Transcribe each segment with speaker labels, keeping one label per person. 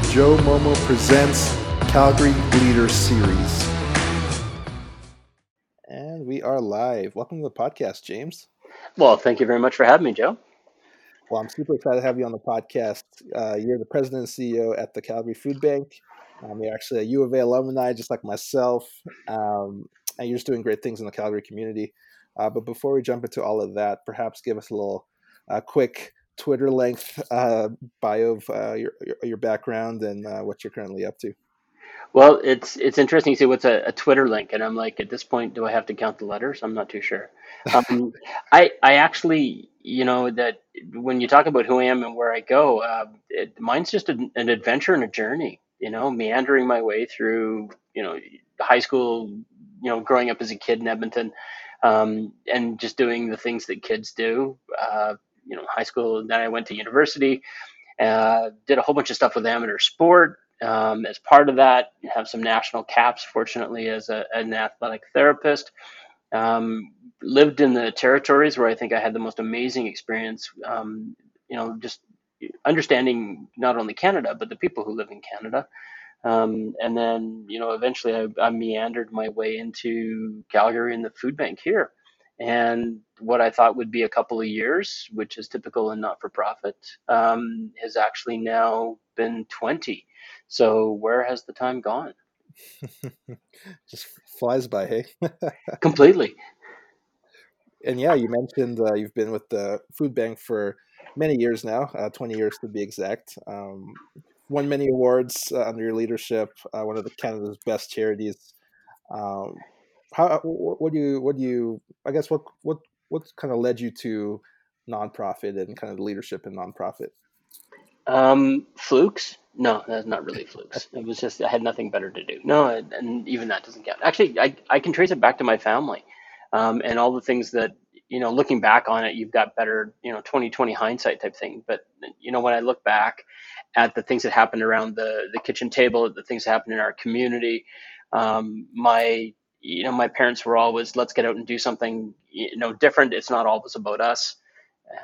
Speaker 1: the Joe Momo Presents Calgary Leader Series. And we are live. Welcome to the podcast, James.
Speaker 2: Well, thank you very much for having me, Joe.
Speaker 1: Well, I'm super excited to have you on the podcast. Uh, you're the president and CEO at the Calgary Food Bank. Um, you're actually a U of A alumni, just like myself, um, and you're just doing great things in the Calgary community. Uh, but before we jump into all of that, perhaps give us a little uh, quick Twitter length uh, bio of uh, your, your, background and uh, what you're currently up to.
Speaker 2: Well, it's it's interesting. You say what's a, a, Twitter link, and I'm like, at this point, do I have to count the letters? I'm not too sure. Um, I I actually, you know, that when you talk about who I am and where I go, uh, it, mine's just a, an adventure and a journey. You know, meandering my way through, you know, high school, you know, growing up as a kid in Edmonton, um, and just doing the things that kids do. Uh, you know high school. Then I went to university, uh, did a whole bunch of stuff with amateur sport. Um, as part of that, have some national caps. Fortunately, as a, an athletic therapist, um, lived in the territories where I think I had the most amazing experience. Um, you know, just understanding not only Canada but the people who live in Canada. Um, and then, you know, eventually I, I, meandered my way into Calgary and the food bank here and what I thought would be a couple of years, which is typical in not for profit, um, has actually now been 20. So where has the time gone?
Speaker 1: Just flies by, hey?
Speaker 2: Completely.
Speaker 1: And yeah, you mentioned uh, you've been with the food bank for many years now, uh, 20 years to be exact. Um, won many awards uh, under your leadership, uh, one of the Canada's best charities. Um, how uh, what do you what do you I guess what what what kind of led you to nonprofit and kind of leadership in nonprofit?
Speaker 2: Um, flukes? No, that's not really flukes. It was just I had nothing better to do. No, and even that doesn't count. Actually, I I can trace it back to my family, um, and all the things that you know. Looking back on it, you've got better you know 2020 hindsight type thing. But you know when I look back at the things that happened around the the kitchen table, the things that happened in our community, um, my you know, my parents were always, let's get out and do something, you know, different. It's not always about us.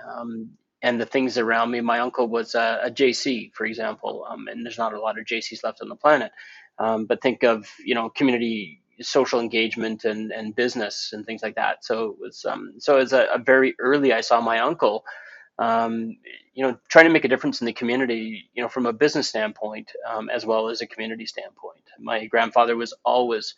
Speaker 2: Um, and the things around me, my uncle was a, a JC, for example, um, and there's not a lot of JCs left on the planet. Um, but think of, you know, community social engagement and, and business and things like that. So it was, um, so as a, a, very early, I saw my uncle, um, you know, trying to make a difference in the community, you know, from a business standpoint, um, as well as a community standpoint. My grandfather was always,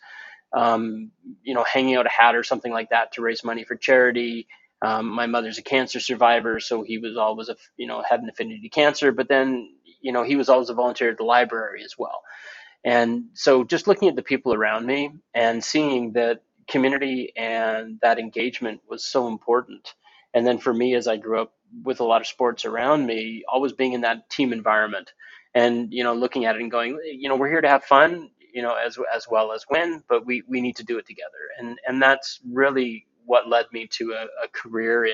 Speaker 2: um, you know, hanging out a hat or something like that to raise money for charity. Um, my mother's a cancer survivor, so he was always a, you know, had an affinity to cancer. But then, you know, he was always a volunteer at the library as well. And so, just looking at the people around me and seeing that community and that engagement was so important. And then for me, as I grew up with a lot of sports around me, always being in that team environment and you know looking at it and going you know we're here to have fun you know, as as well as win, but we we need to do it together, and and that's really what led me to a, a career in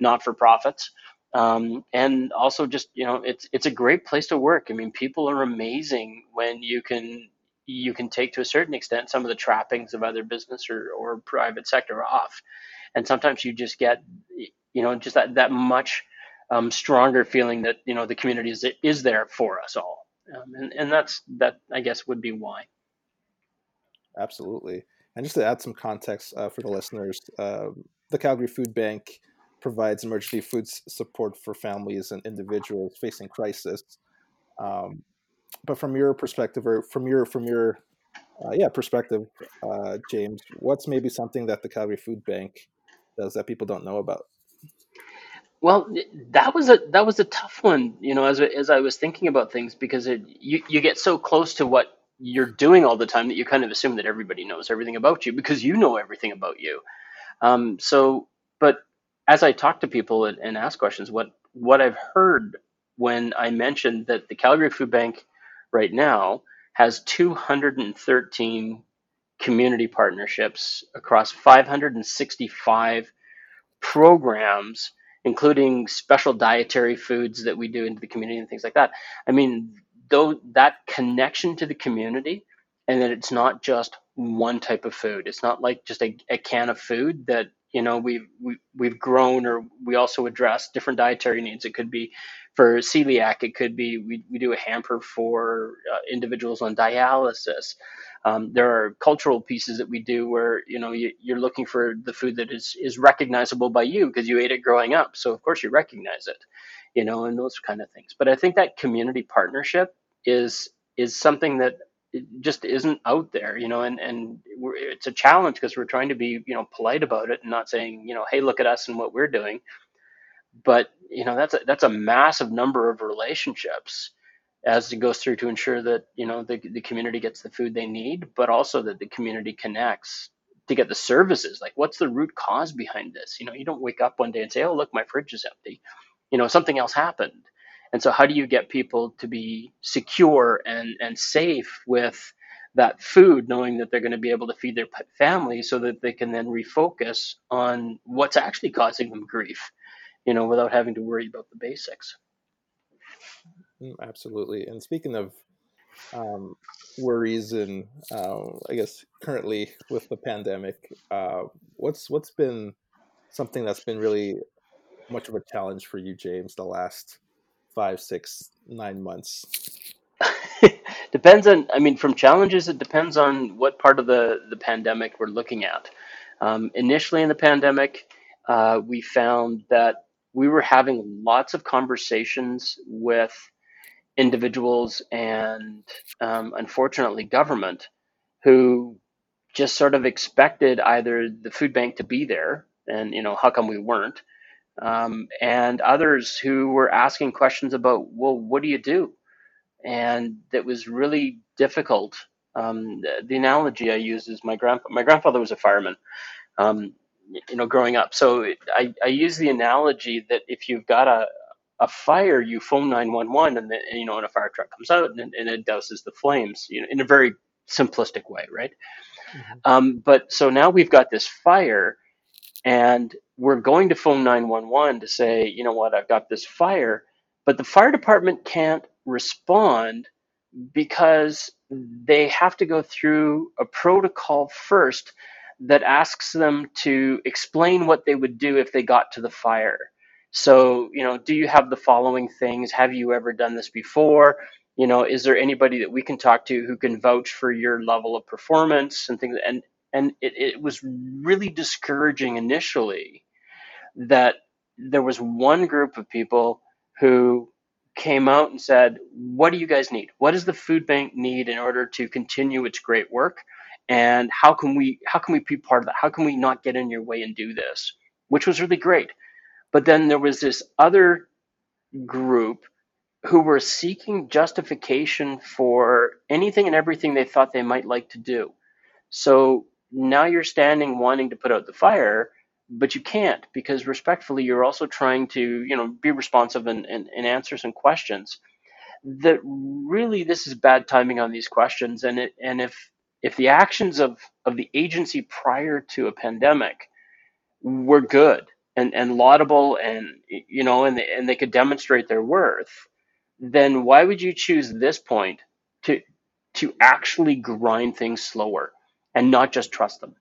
Speaker 2: not for profits. Um, and also just you know it's it's a great place to work. I mean, people are amazing when you can you can take to a certain extent some of the trappings of other business or, or private sector off, and sometimes you just get you know just that that much um, stronger feeling that you know the community is is there for us all um, and and that's that I guess would be why.
Speaker 1: Absolutely, and just to add some context uh, for the listeners, uh, the Calgary Food Bank provides emergency food support for families and individuals facing crisis. Um, but from your perspective, or from your from your uh, yeah perspective, uh, James, what's maybe something that the Calgary Food Bank does that people don't know about?
Speaker 2: Well, that was a that was a tough one, you know, as as I was thinking about things because it you you get so close to what you're doing all the time that you kind of assume that everybody knows everything about you because you know everything about you. Um, so, but as I talk to people and, and ask questions, what what I've heard when I mentioned that the Calgary Food Bank right now has 213 community partnerships across 565 programs including special dietary foods that we do into the community and things like that. I mean, though that connection to the community, and that it's not just one type of food. It's not like just a, a can of food that you know we've we, we've grown or we also address different dietary needs. It could be For celiac, it could be we, we do a hamper for uh, individuals on dialysis. Um, there are cultural pieces that we do where you know you, you're looking for the food that is is recognizable by you because you ate it growing up, so of course you recognize it, you know, and those kind of things. But I think that community partnership is is something that just isn't out there, you know, and and it's a challenge because we're trying to be, you know, polite about it and not saying, you know, hey, look at us and what we're doing. But you know, that's a, that's a massive number of relationships as it goes through to ensure that you know the the community gets the food they need, but also that the community connects to get the services. Like, what's the root cause behind this? You know, you don't wake up one day and say, oh, look, my fridge is empty. You know, something else happened and so, how do you get people to be secure and, and safe with that food, knowing that they're going to be able to feed their family so that they can then refocus on what's actually causing them grief, you know, without having to worry about the basics?
Speaker 1: Mm, absolutely. And speaking of um, worries, and uh, I guess currently with the pandemic, uh, what's what's been something that's been really much of a challenge for you, James, the last five, six, nine months?
Speaker 2: depends on. I mean, from challenges, it depends on what part of the the pandemic we're looking at. Um, initially, in the pandemic, uh, we found that we were having lots of conversations with individuals and, um, unfortunately, government who just sort of expected either the food bank to be there, and you know, how come we weren't? um, and others who were asking questions about, well, what do you do? And it was really difficult. Um, the, the, analogy I use is my grandpa. My grandfather was a fireman. You know, growing up. So I, I use the analogy that if you've got a, a fire, you phone 911 and, then, you know, and a fire truck comes out and, and it douses the flames, you know, in a very simplistic way, right? Mm-hmm. Um, but so now we've got this fire and we're going to phone 911 to say, you know what, I've got this fire, but the fire department can't respond because they have to go through a protocol first that asks them to explain what they would do if they got to the fire. So, you know, do you have the following things? Have you ever done this before? You know, is there anybody that we can talk to who can vouch for your level of performance and things? And and it, it was really discouraging initially that there was one group of people who came out and said, What do you guys need? What does the food bank need in order to continue its great work? And how can we how can we be part of that? How can we not get in your way and do this? Which was really great. But then there was this other group who were seeking justification for anything and everything they thought they might like to do. So now you're standing wanting to put out the fire but you can't because respectfully you're also trying to you know be responsive and, and, and answer some questions that really this is bad timing on these questions and it and if if the actions of of the agency prior to a pandemic were good and and laudable and you know and and they could demonstrate their worth then why would you choose this point to to actually grind things slower and not just trust them.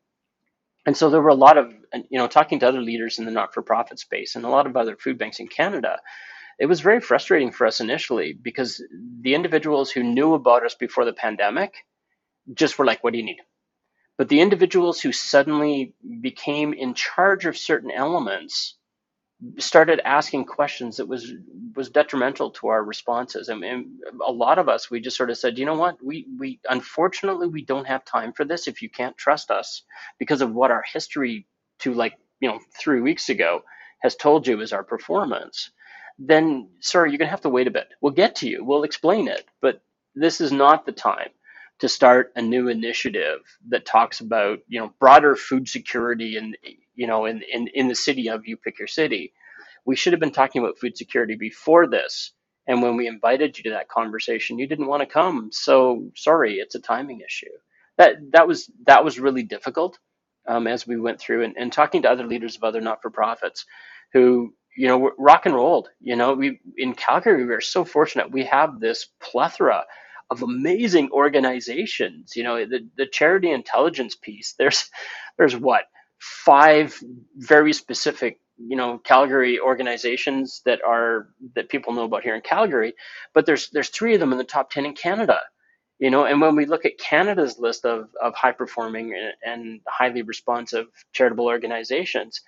Speaker 2: And so there were a lot of, you know, talking to other leaders in the not for profit space and a lot of other food banks in Canada, it was very frustrating for us initially because the individuals who knew about us before the pandemic just were like, what do you need? But the individuals who suddenly became in charge of certain elements started asking questions that was was detrimental to our responses. and, mean, a lot of us we just sort of said, you know what, we we unfortunately we don't have time for this. If you can't trust us because of what our history to like you know three weeks ago has told you is our performance, then sorry, you're gonna have to wait a bit. We'll get to you. We'll explain it, but this is not the time to start a new initiative that talks about you know broader food security and you know, in, in, in the city of you pick your city. We should have been talking about food security before this. And when we invited you to that conversation, you didn't want to come. So sorry, it's a timing issue. That that was that was really difficult um, as we went through and, and talking to other leaders of other not-for-profits who you know rock and rolled. You know, we in Calgary we are so fortunate. We have this plethora of amazing organizations. You know, the the charity intelligence piece. There's there's what five very specific you know Calgary organizations that are that people know about here in Calgary, but there's there's three of them in the top ten in Canada. You know, and when we look at Canada's list of, of high performing and, and highly responsive charitable organizations,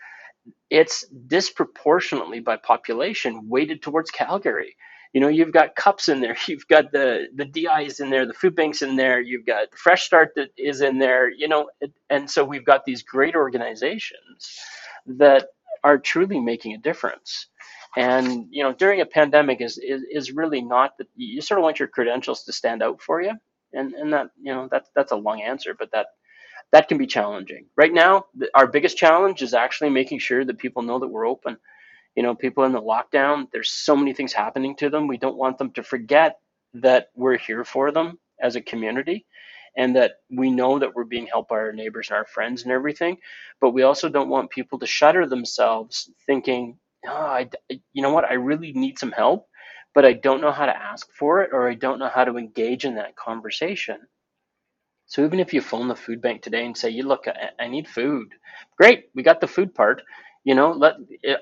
Speaker 2: it's disproportionately by population weighted towards Calgary. You know, you've got CUPS in there, you've got the the DIs in there, the food banks in there, you've got Fresh Start that is in there. You know, and so we've got these great organizations that are truly making a difference. And you know, during a pandemic is is, is really not that you sort of want your credentials to stand out for you, and and that you know that's that's a long answer, but that that can be challenging. Right now, our biggest challenge is actually making sure that people know that we're open. You know, people in the lockdown, there's so many things happening to them. We don't want them to forget that we're here for them as a community and that we know that we're being helped by our neighbors and our friends and everything. But we also don't want people to shutter themselves thinking, oh, I, you know what, I really need some help, but I don't know how to ask for it or I don't know how to engage in that conversation. So even if you phone the food bank today and say, "You look, I, I need food," great, we got the food part, you know let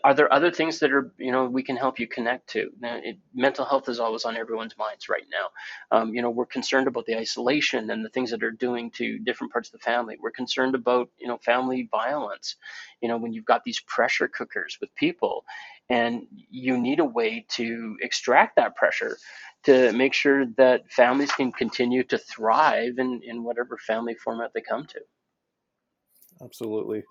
Speaker 2: are there other things that are you know we can help you connect to? It, mental health is always on everyone's minds right now. Um, you know we're concerned about the isolation and the things that are doing to different parts of the family. We're concerned about you know family violence. You know when you've got these pressure cookers with people and you need a way to extract that pressure to make sure that families can continue to thrive in, in whatever family format they come to.
Speaker 1: Absolutely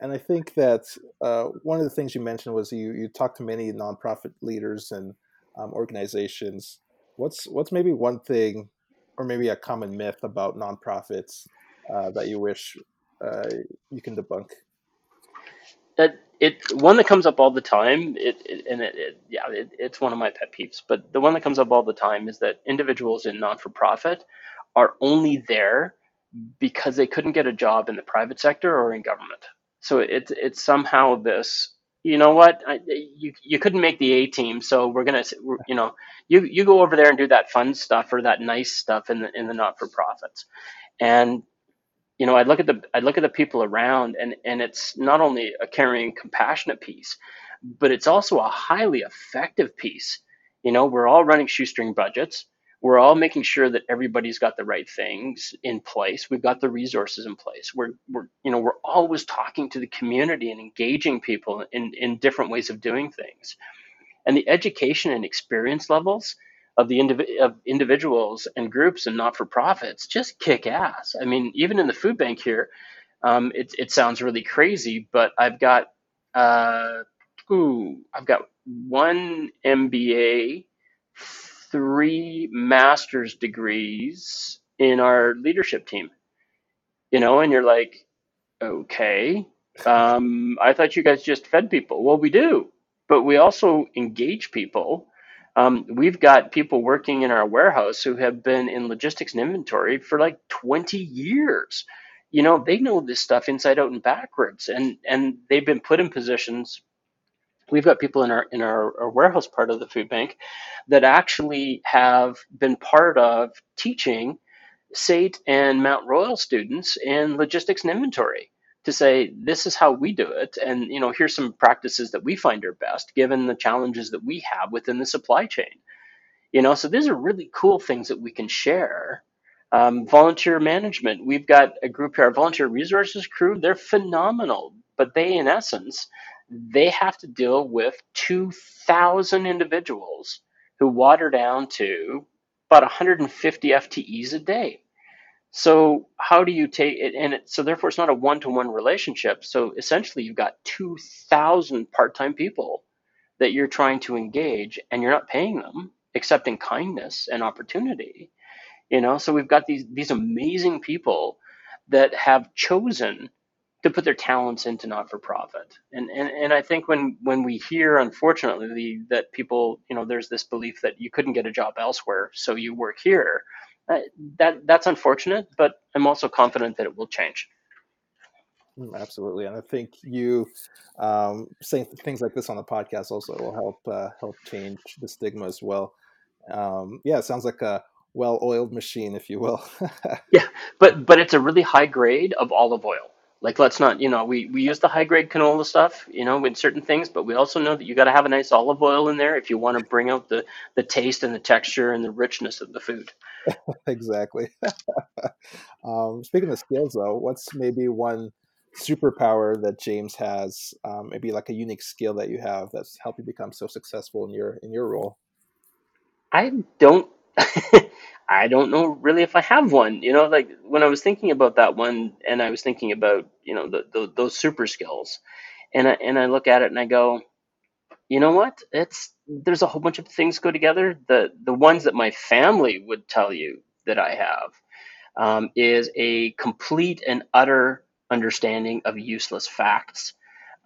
Speaker 1: and I think that uh, one of the things you mentioned was you you talked to many nonprofit leaders and um, organizations. What's what's maybe one thing, or maybe a common myth about nonprofits uh, that you wish uh, you can debunk?
Speaker 2: That it one that comes up all the time. It, it and it, it yeah, it's one of my pet peeves. But the one that comes up all the time is that individuals in non for profit are only there because they couldn't get a job in the private sector or in government so it's it's somehow this. You know what? I, you you couldn't make the A team, so we're gonna you know you you go over there and do that fun stuff or that nice stuff in the in the not for profits, and you know, I look at the I look at the people around, and and it's not only a caring, compassionate piece, but it's also a highly effective piece. You know, we're all running shoestring budgets we're all making sure that everybody's got the right things in place. We've got the resources in place. We're, we're you know we're always talking to the community and engaging people in, in different ways of doing things. And the education and experience levels of the indiv- of individuals and groups and not-for-profits just kick ass. I mean even in the food bank here um, it, it sounds really crazy but i've got uh, ooh, i've got one mba three master's degrees in our leadership team. You know, and you're like, okay, um, I thought you guys just fed people. Well, we do, but we also engage people. Um, we've got people working in our warehouse who have been in logistics and inventory for like 20 years. You know, they know this stuff inside out and backwards, and and they've been put in positions we've got people in our in our, our, warehouse part of the food bank that actually have been part of teaching SAIT and Mount Royal students in logistics and inventory to say this is how we do it and you know here's some practices that we find are best given the challenges that we have within the supply chain. You know so these are really cool things that we can share. Um, volunteer management we've got a group here our volunteer resources crew they're phenomenal but they in essence they have to deal with 2,000 individuals who water down to about 150 FTEs a day. So how do you take it? And it, so therefore, it's not a one-to-one relationship. So essentially, you've got 2,000 part-time people that you're trying to engage, and you're not paying them except in kindness and opportunity. You know, so we've got these these amazing people that have chosen to put their talents into not for profit. And, and and I think when when we hear unfortunately that people, you know, there's this belief that you couldn't get a job elsewhere, so you work here. Uh, that that's unfortunate, but I'm also confident that it will change.
Speaker 1: Mm, absolutely, and I think you um, saying things like this on the podcast also will help uh, help change the stigma as well. Um, yeah, it sounds like a well-oiled machine, if you will.
Speaker 2: yeah, but but it's a really high grade of olive oil Like let's not, you know, we, we use the high grade canola stuff, you know, in certain things, but we also know that you got to have a nice olive oil in there if you want to bring out the, the taste and the texture and the richness of the food.
Speaker 1: exactly. um, speaking of skills, though, what's maybe one superpower that James has? Um, maybe like a unique skill that you have that's helped you become so successful in your in your role.
Speaker 2: I don't I don't know really if I have one. You know, like when I was thinking about that one, and I was thinking about you know the, the, those super skills, and I and I look at it and I go, you know what? It's there's a whole bunch of things go together. The the ones that my family would tell you that I have um, is a complete and utter understanding of useless facts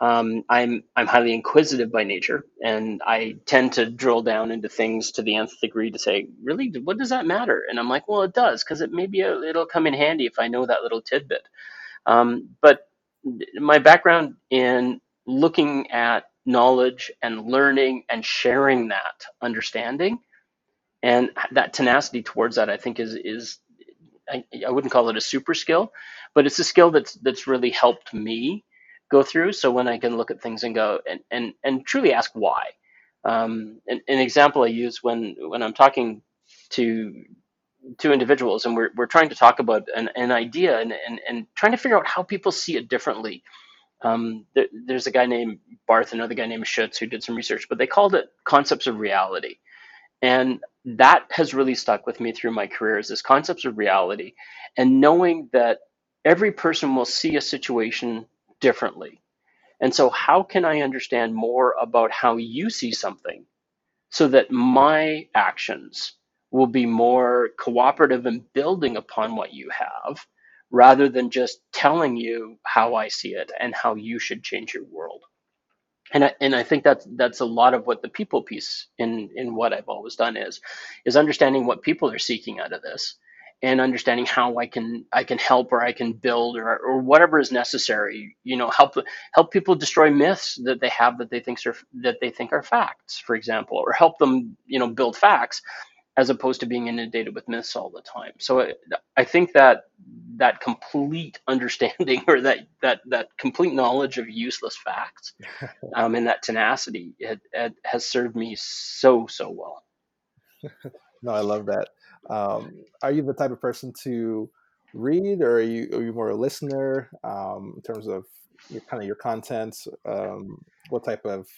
Speaker 2: um, I'm I'm highly inquisitive by nature, and I tend to drill down into things to the nth degree to say, really, what does that matter? And I'm like, well, it does because it maybe it'll come in handy if I know that little tidbit. Um, but my background in looking at knowledge and learning and sharing that understanding and that tenacity towards that, I think is is I, I wouldn't call it a super skill, but it's a skill that's that's really helped me go through. So when I can look at things and go and and, and truly ask why. Um, an, an example I use when when I'm talking to to individuals and we're, we're trying to talk about an, an idea and, and, and trying to figure out how people see it differently. Um, there, there's a guy named Barth, another guy named Schutz who did some research, but they called it concepts of reality. And that has really stuck with me through my career is this concepts of reality and knowing that every person will see a situation differently. And so, how can I understand more about how you see something so that my actions will be more cooperative and building upon what you have rather than just telling you how I see it and how you should change your world? And I, and I think that's that's a lot of what the people piece in in what I've always done is is understanding what people are seeking out of this and understanding how I can I can help or I can build or, or whatever is necessary. You know, help help people destroy myths that they have that they think are that they think are facts, for example, or help them you know build facts as opposed to being inundated with myths all the time. So I, I think that that complete understanding or that that that complete knowledge of useless facts um, and that tenacity it, it has served me so so well.
Speaker 1: no, I love that. Um, are you the type of person to read, or are you are you more a listener um, in terms of your, kind of your content? Um, what type of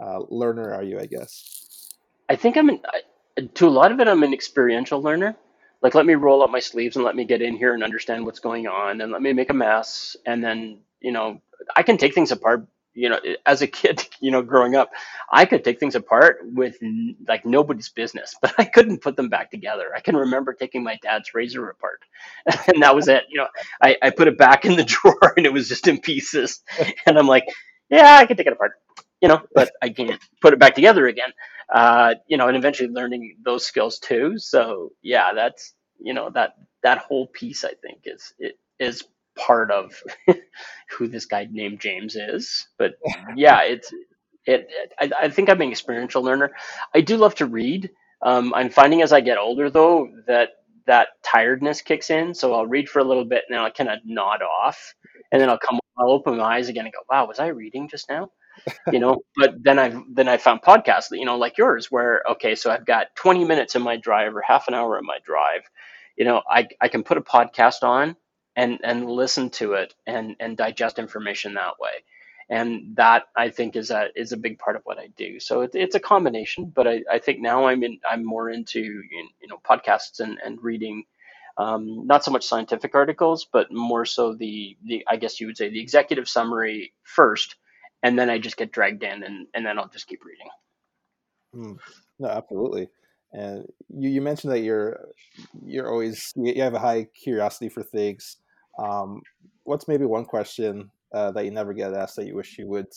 Speaker 1: uh, learner are you? I guess.
Speaker 2: I think I'm an, I, to a lot of it. I'm an experiential learner. Like, let me roll up my sleeves and let me get in here and understand what's going on, and let me make a mess, and then you know I can take things apart you know, as a kid, you know, growing up, I could take things apart with like nobody's business, but I couldn't put them back together. I can remember taking my dad's razor apart, and that was it. You know, I, I put it back in the drawer and it was just in pieces. And I'm like, yeah, I can take it apart, you know, but I can't put it back together again. Uh, you know, and eventually learning those skills too. So yeah, that's you know that that whole piece I think is it is part of who this guy named James is. But yeah, it's it. it I, I, think I'm an experiential learner. I do love to read. Um, I'm finding as I get older though that that tiredness kicks in. So I'll read for a little bit and then I'll kind of nod off, and then I'll come. I'll open my eyes again and go, "Wow, was I reading just now?" you know but then i've then i found podcasts you know like yours where okay so i've got 20 minutes in my drive or half an hour in my drive you know i, I can put a podcast on and and listen to it and and digest information that way and that I think is a is a big part of what I do. So it, it's a combination, but I, I think now I'm in I'm more into you know podcasts and and reading, um, not so much scientific articles, but more so the the I guess you would say the executive summary first, and then I just get dragged in and and then I'll just keep reading.
Speaker 1: Mm, no, absolutely. And you, you mentioned that you're you're always you have a high curiosity for things. Um, what's maybe one question uh, that you never get asked that you wish you would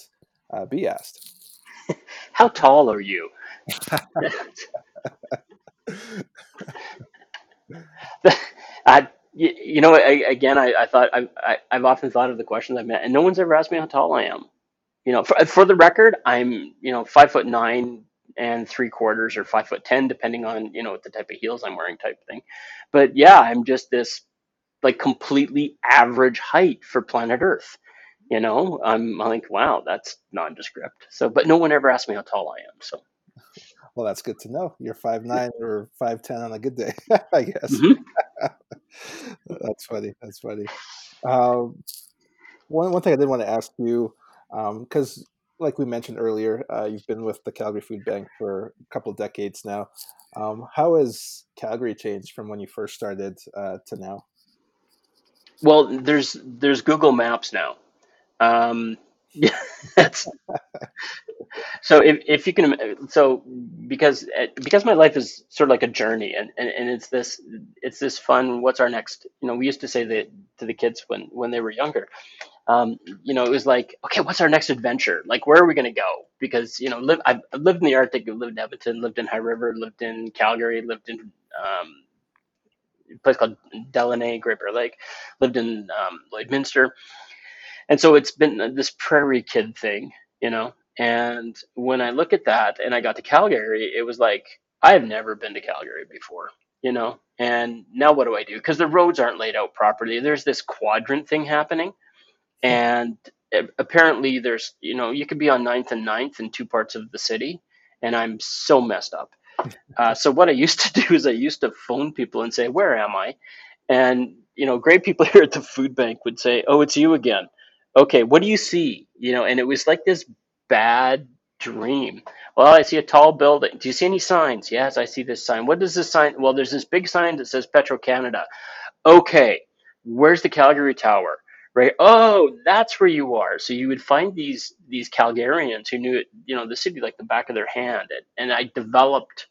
Speaker 1: uh, be asked?
Speaker 2: How tall are you? I, you, know, I, again, I, I thought I, I, have often thought of the questions I've met, and no one's ever asked me how tall I am. You know, for, for the record, I'm you know five foot nine and three quarters or five foot ten, depending on you know the type of heels I'm wearing, type thing. But yeah, I'm just this like completely average height for planet Earth. You know, I'm like, wow, that's nondescript. So, but no one ever asked me how tall I am. So,
Speaker 1: well, that's good to know. You're five nine or five ten on a good day, I guess.
Speaker 2: Mhm.
Speaker 1: that's funny. That's funny. Um, one one thing I did want to ask you, because like we mentioned earlier, uh, you've been with the Calgary Food Bank for a couple of decades now. Um, how has Calgary changed from when you first started uh, to now?
Speaker 2: Well, there's there's Google Maps now. Um, that's so if, if you can so because because my life is sort of like a journey and, and, and it's this it's this fun what's our next you know we used to say that to the kids when when they were younger um, you know it was like okay what's our next adventure like where are we going to go because you know live I've lived in the Arctic lived in Edmonton lived in High River lived in Calgary lived in um, place called Deline Great Bear Lake lived in um, Lloydminster and so it's been this prairie kid thing you know and when I look at that and I got to Calgary, it was like, I have never been to Calgary before, you know? And now what do I do? Because the roads aren't laid out properly. There's this quadrant thing happening. And apparently there's, you know, you could be on ninth and ninth in two parts of the city. And I'm so messed up. Uh, so what I used to do is I used to phone people and say, where am I? And, you know, great people here at the food bank would say, oh, it's you again. Okay, what do you see? You know, and it was like this bad dream. Well, I see a tall building. Do you see any signs? Yes, I see this sign. What does this sign? Well, there's this big sign that says Petro Canada. Okay, where's the Calgary Tower? Right? Oh, that's where you are. So you would find these these Calgarians who knew it, you know, the city like the back of their hand. And, and I developed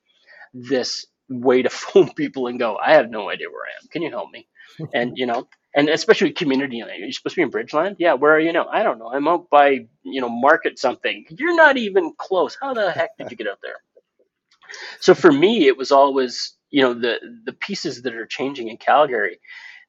Speaker 2: this way to phone people and go, I have no idea where I am. Can you help me? And you know, and especially community land. You're supposed to be in Bridgeland. Yeah, where are you now? I don't know. I'm out by you know Market something. You're not even close. How the heck did you get out there? So for me, it was always you know the the pieces that are changing in Calgary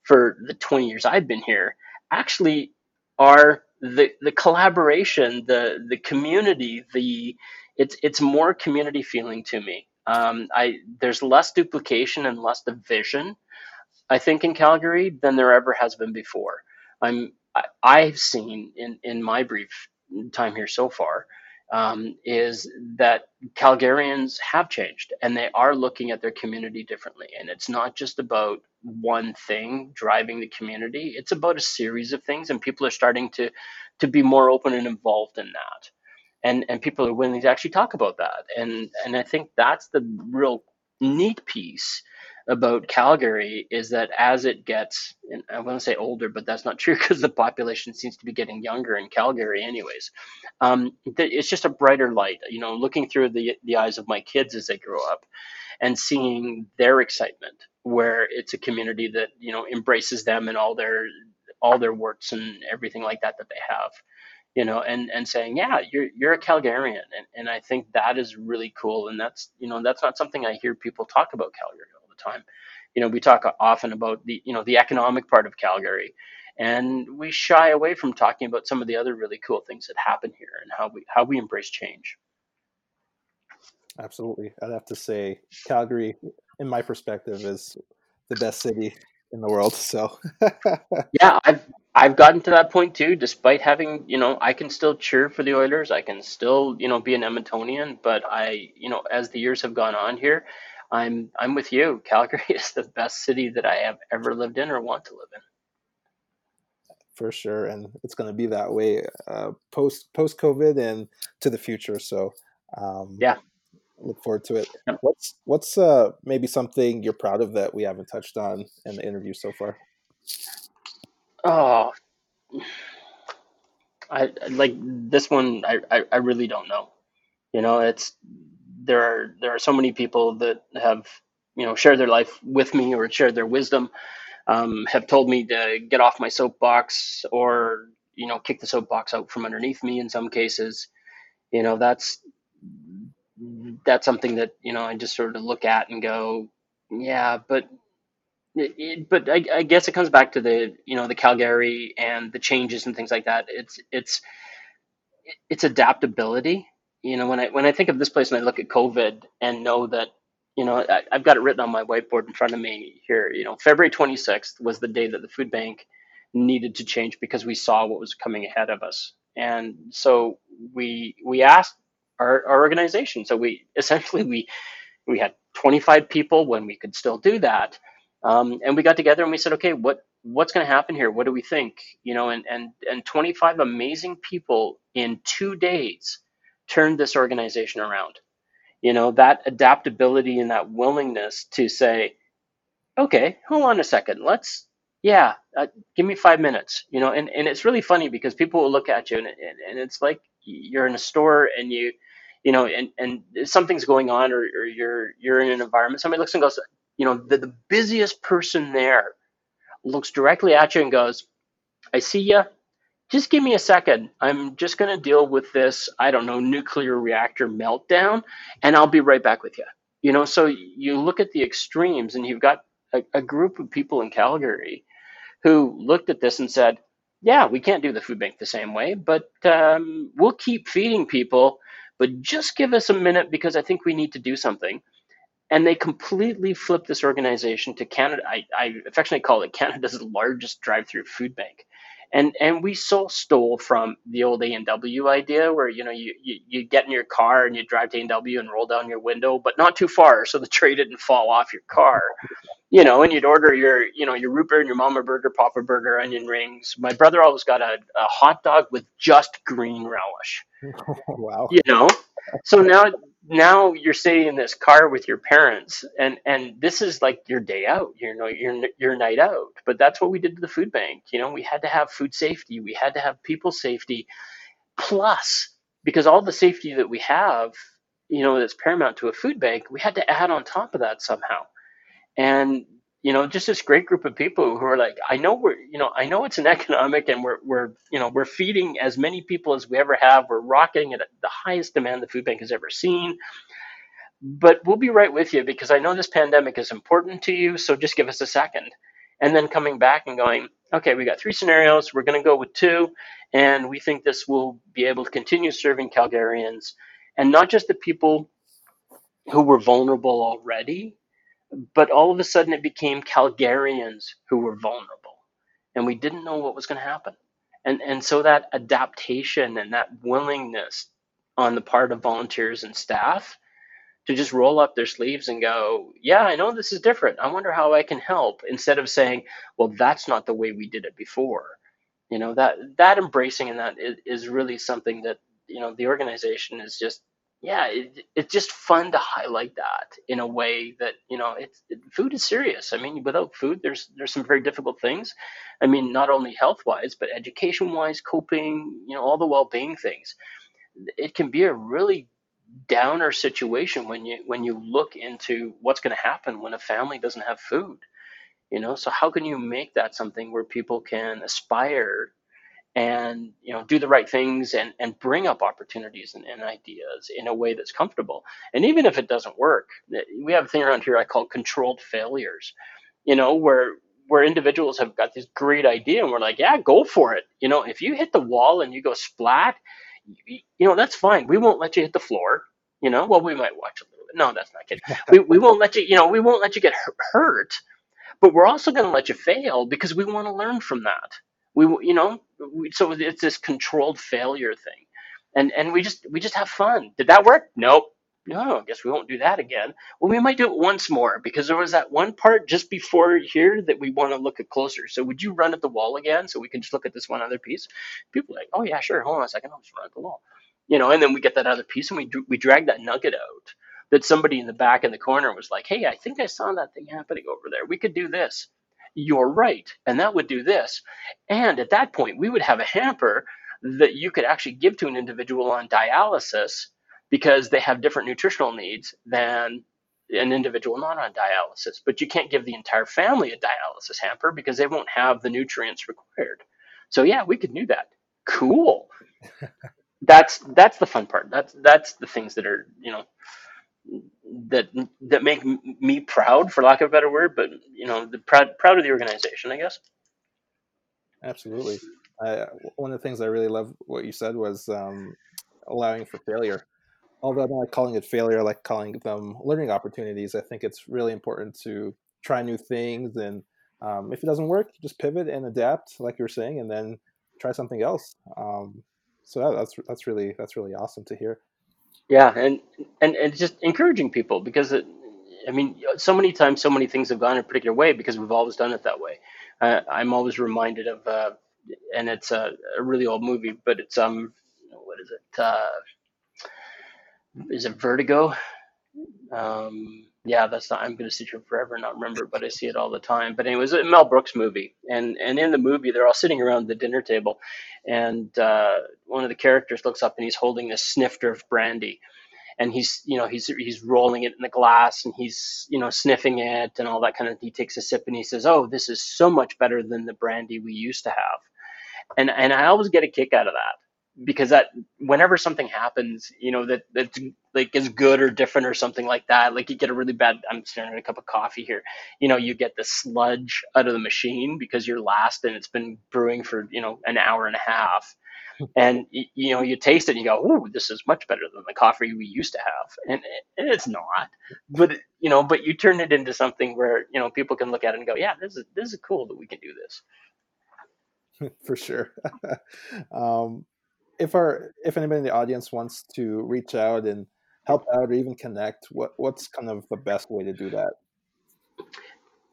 Speaker 2: for the 20 years I've been here actually are the the collaboration, the the community, the it's it's more community feeling to me. Um, I there's less duplication and less division I think in Calgary than there ever has been before. I'm I, I've seen in in my brief time here so far um, is that Calgarians have changed and they are looking at their community differently. And it's not just about one thing driving the community; it's about a series of things, and people are starting to to be more open and involved in that. And and people are willing to actually talk about that. And and I think that's the real neat piece about Calgary is that as it gets, and I want to say older, but that's not true because the population seems to be getting younger in Calgary, anyways. Um, it's just a brighter light, you know, looking through the the eyes of my kids as they grow up, and seeing their excitement, where it's a community that you know embraces them and all their all their works and everything like that that they have you know, and and saying, yeah, you're you're a Calgarian, and and I think that is really cool, and that's you know that's not something I hear people talk about Calgary all the time. You know, we talk often about the you know the economic part of Calgary, and we shy away from talking about some of the other really cool things that happen here and how we how we embrace change.
Speaker 1: Absolutely, I'd have to say Calgary, in my perspective, is the best city in the world. So
Speaker 2: yeah, I've I've gotten to that point too, despite having, you know, I can still cheer for the Oilers. I can still, you know, be an Edmontonian, but I, you know, as the years have gone on here, I'm I'm with you. Calgary is the best city that I have ever lived in or want to live in.
Speaker 1: For sure, and it's going to be that way uh, post post COVID and to the future. So, um,
Speaker 2: yeah,
Speaker 1: look forward to it. Yep. What's what's uh, maybe something you're proud of that we haven't touched on in the interview so far?
Speaker 2: Oh, I like this one. I, I, I really don't know. You know, it's there are there are so many people that have you know shared their life with me or shared their wisdom, um, have told me to get off my soapbox or you know kick the soapbox out from underneath me in some cases. You know, that's that's something that you know I just sort of look at and go, yeah, but it, but I, I, guess it comes back to the you know the Calgary and the changes and things like that. It's it's it's adaptability. You know when I when I think of this place and I look at COVID and know that you know, I, I've got it written on my whiteboard in front of me here. You know, February 26th was the day that the food bank needed to change because we saw what was coming ahead of us, and so we we asked our, our organization. So we essentially we we had 25 people when we could still do that, um, and we got together and we said, okay, what what's going to happen here? What do we think? You know, and and and 25 amazing people in two days turned this organization around. You know, that adaptability and that willingness to say, okay, hold on a second, let's yeah, uh, give me five minutes. You know, and and it's really funny because people will look at you and and, and it's like you're in a store and you you know, and, and something's going on or, or you're you're in an environment, somebody looks and goes, you know, the, the busiest person there looks directly at you and goes, I see you. Just give me a second. I'm just going to deal with this, I don't know, nuclear reactor meltdown, and I'll be right back with you. You know, so you look at the extremes, and you've got a, a group of people in Calgary who looked at this and said, yeah, we can't do the food bank the same way, but um, we'll keep feeding people, but just give us a minute because I think we need to do something and they completely flipped this organization to Canada. I, I affectionately call it Canada's largest drive-through food bank, and and we so stole from the old A and W idea, where you know you, you you get in your car and you drive to A and W and roll down your window, but not too far, so the tray didn't fall off your car. You know, and you'd order your, you know, your root beer and your mama burger, papa burger, onion rings. My brother always got a, a hot dog with just green relish.
Speaker 1: wow.
Speaker 2: You know, so now now you're sitting in this car with your parents and and this is like your day out you know your your night out. But that's what we did to the food bank you know we had to have food safety we had to have people safety. Plus because all the safety that we have you know that's paramount to a food bank we had to add on top of that somehow. And you know, just this great group of people who are like, I know we're, you know, I know it's an economic and we're, we're, you know, we're feeding as many people as we ever have. We're rocketing at the highest demand the food bank has ever seen. But we'll be right with you because I know this pandemic is important to you. So just give us a second. And then coming back and going, okay, we got three scenarios. We're going to go with two. And we think this will be able to continue serving Calgarians and not just the people who were vulnerable already, but all of a sudden it became Calgarians who were vulnerable, and we didn't know what was going to happen. And and so that adaptation and that willingness on the part of volunteers and staff to just roll up their sleeves and go, yeah, I know this is different. I wonder how I can help instead of saying, well, that's not the way we did it before. You know, that that embracing and that is, is really something that, you know, the organization is just yeah, it, it's just fun to highlight that in a way that you know it's it, food is serious. I mean, without food, there's there's some very difficult things. I mean, not only health wise, but education wise, coping, you know, all the well being things. It can be a really downer situation when you when you look into what's going to happen when a family doesn't have food. You know, so how can you make that something where people can aspire and you know do the right things and and bring up opportunities and, and, ideas in a way that's comfortable. And even if it doesn't work we have a thing around here i call controlled failures you know where where individuals have got this great idea and we're like yeah go for it. You know if you hit the wall and you go splat you, you know that's fine. We won't let you hit the floor you know? Well we might watch a little bit. No that's not kidding. We, we won't let you you know we won't let you get hurt but we're also going to let you fail because we want to learn from that we you know we, so it's this controlled failure thing. And and we just we just have fun. Did that work? Nope. No i guess we won't do that again. Well we might do it once more because there was that one part just before here that we want to look at closer. So would you run at the wall again so we can just look at this one other piece? People like oh yeah sure. Hold on a second. I'll just run at the wall. You know and then we get that other piece and we we drag that nugget out that somebody in the back in the corner was like hey i think i saw that thing happening over there. We could do this you're right. And that would do this. And at that point, we would have a hamper that you could actually give to an individual on dialysis because they have different nutritional needs than an individual not on dialysis. But you can't give the entire family a dialysis hamper because they won't have the nutrients required. So yeah, we could do that. Cool. that's that's the fun part. That's that's the things that are, you know, that that make me proud, for lack of a better word, but you know, the proud proud of the organization, I guess.
Speaker 1: Absolutely. I, one of the things I really love what you said was um, allowing for failure. although I don't like calling it failure, I like calling them learning opportunities. I think it's really important to try new things, and um, if it doesn't work, just pivot and adapt, like you were saying, and then try something else. Um, so that, that's that's really that's really awesome to hear.
Speaker 2: Yeah, and and and just encouraging people because it, I mean, so many times, so many things have gone a particular way because we've always done it that way. Uh, I'm always reminded of, uh, and it's a, a really old movie, but it's um, what is it? Uh, is it Vertigo? Um, yeah, that's not. I'm going to sit here forever and not remember, but I see it all the time. But anyway, it was a Mel Brooks movie, and and in the movie, they're all sitting around the dinner table, and uh, one of the characters looks up and he's holding a snifter of brandy, and he's you know he's he's rolling it in the glass and he's you know sniffing it and all that kind of. He takes a sip and he says, "Oh, this is so much better than the brandy we used to have," and and I always get a kick out of that because that whenever something happens, you know that that's like is good or different or something like that. Like you get a really bad. I'm staring at a cup of coffee here. You know, you get the sludge out of the machine because you're last and it's been brewing for you know an hour and a half, and you know you taste it and you go, "Ooh, this is much better than the coffee we used to have," and, and it's not. But you know, but you turn it into something where you know people can look at it and go, "Yeah, this is this is cool that we can do this."
Speaker 1: For sure. um, if our if anybody in the audience wants to reach out and help out or even connect, what what's kind of the best way to do that?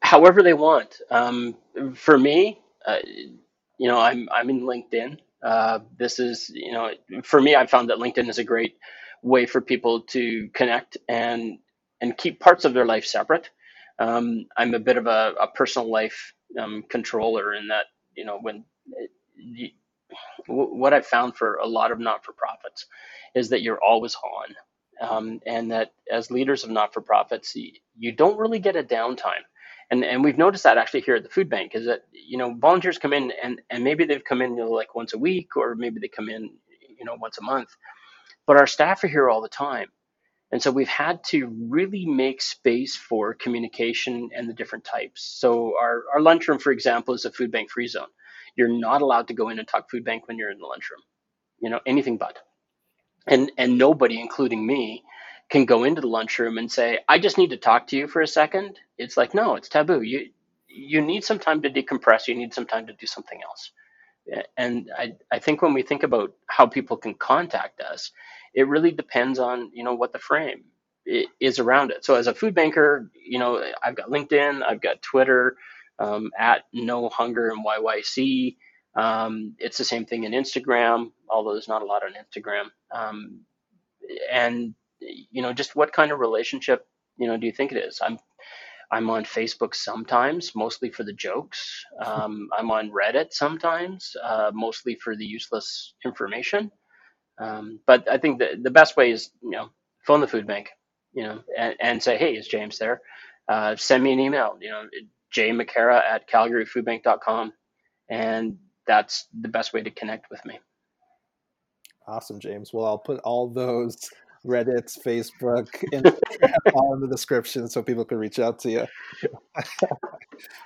Speaker 2: However they want. Um, for me, uh, you know, I'm I'm in LinkedIn. Uh, this is you know, for me, I found that LinkedIn is a great way for people to connect and and keep parts of their life separate. Um, I'm a bit of a, a personal life um, controller in that you know when it, what I've found for a lot of not for profits is that you're always on. Um, and that as leaders of not for profits, you, you don't really get a downtime. And, and we've noticed that actually here at the food bank is that you know volunteers come in and, and maybe they've come in you know, like once a week or maybe they come in you know once a month but our staff are here all the time and so we've had to really make space for communication and the different types so our, our lunchroom for example is a food bank free zone you're not allowed to go in and talk food bank when you're in the lunchroom. You know, anything but. And and nobody, including me, can go into the lunchroom and say, I just need to talk to you for a second. It's like, no, it's taboo. You you need some time to decompress, you need some time to do something else. And I, I think when we think about how people can contact us, it really depends on, you know, what the frame is around it. So as a food banker, you know, I've got LinkedIn, I've got Twitter, um, at No Hunger and YYC. Um, it's the same thing in Instagram, although there's not a lot on Instagram. Um, and you know, just what kind of relationship you know do you think it is? I'm I'm on Facebook sometimes, mostly for the jokes. Um, I'm on Reddit sometimes, uh, mostly for the useless information. Um, but I think the the best way is you know phone the food bank, you know, and, and say, hey, is James there? Uh, send me an email. You know, jmccara at calgaryfoodbank.com. And that's the best way to connect with me.
Speaker 1: Awesome, James. Well, I'll put all those Reddits, Facebook, Instagram all in the description so people can reach out to you.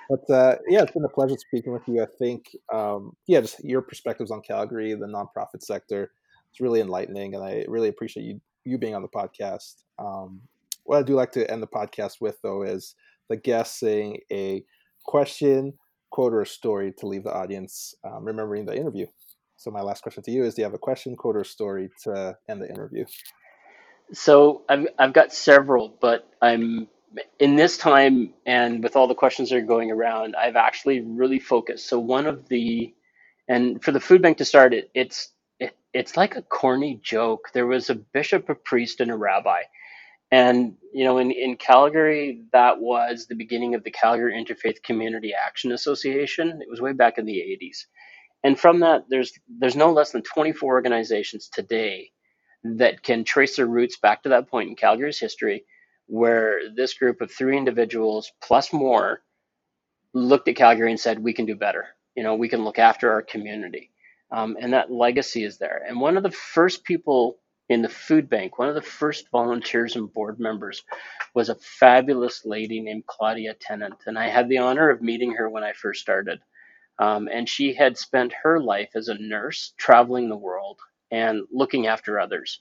Speaker 1: but uh, yeah, it's been a pleasure speaking with you. I think, um, yeah, just your perspectives on Calgary, the nonprofit sector, it's really enlightening, and I really appreciate you you being on the podcast. Um, what I do like to end the podcast with, though, is the guest saying a question, quote, or a story to leave the audience um, remembering the interview. So my last question to you is: Do you have a question, quote, or story to end the interview?
Speaker 2: So I've I've got several, but I'm in this time and with all the questions that are going around, I've actually really focused. So one of the and for the food bank to start, it, it's it, it's like a corny joke. There was a bishop, a priest, and a rabbi and, you know, in, in Calgary, that was the beginning of the Calgary Interfaith Community Action Association. It was way back in the 80s. And from that, there's there's no less than 24 organizations today that can trace their roots back to that point in Calgary's history, where this group of three individuals plus more looked at Calgary and said, "We can do better. You know, we can look after our community." Um, and that legacy is there. And one of the first people in the food bank, one of the first volunteers and board members was a fabulous lady named Claudia Tennant. And I had the honor of meeting her when I first started. Um, and she had spent her life as a nurse traveling the world and looking after others.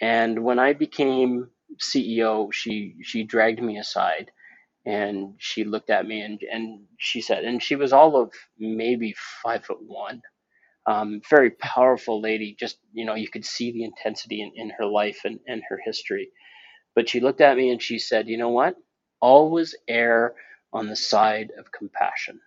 Speaker 2: And when I became CEO, she she dragged me aside and she looked at me and and she said, and she was all of maybe five foot one, um, very powerful lady. Just you know, you could see the intensity in, in her life and, and her history. But she looked at me and she said, you know what? Always err on the side of compassion.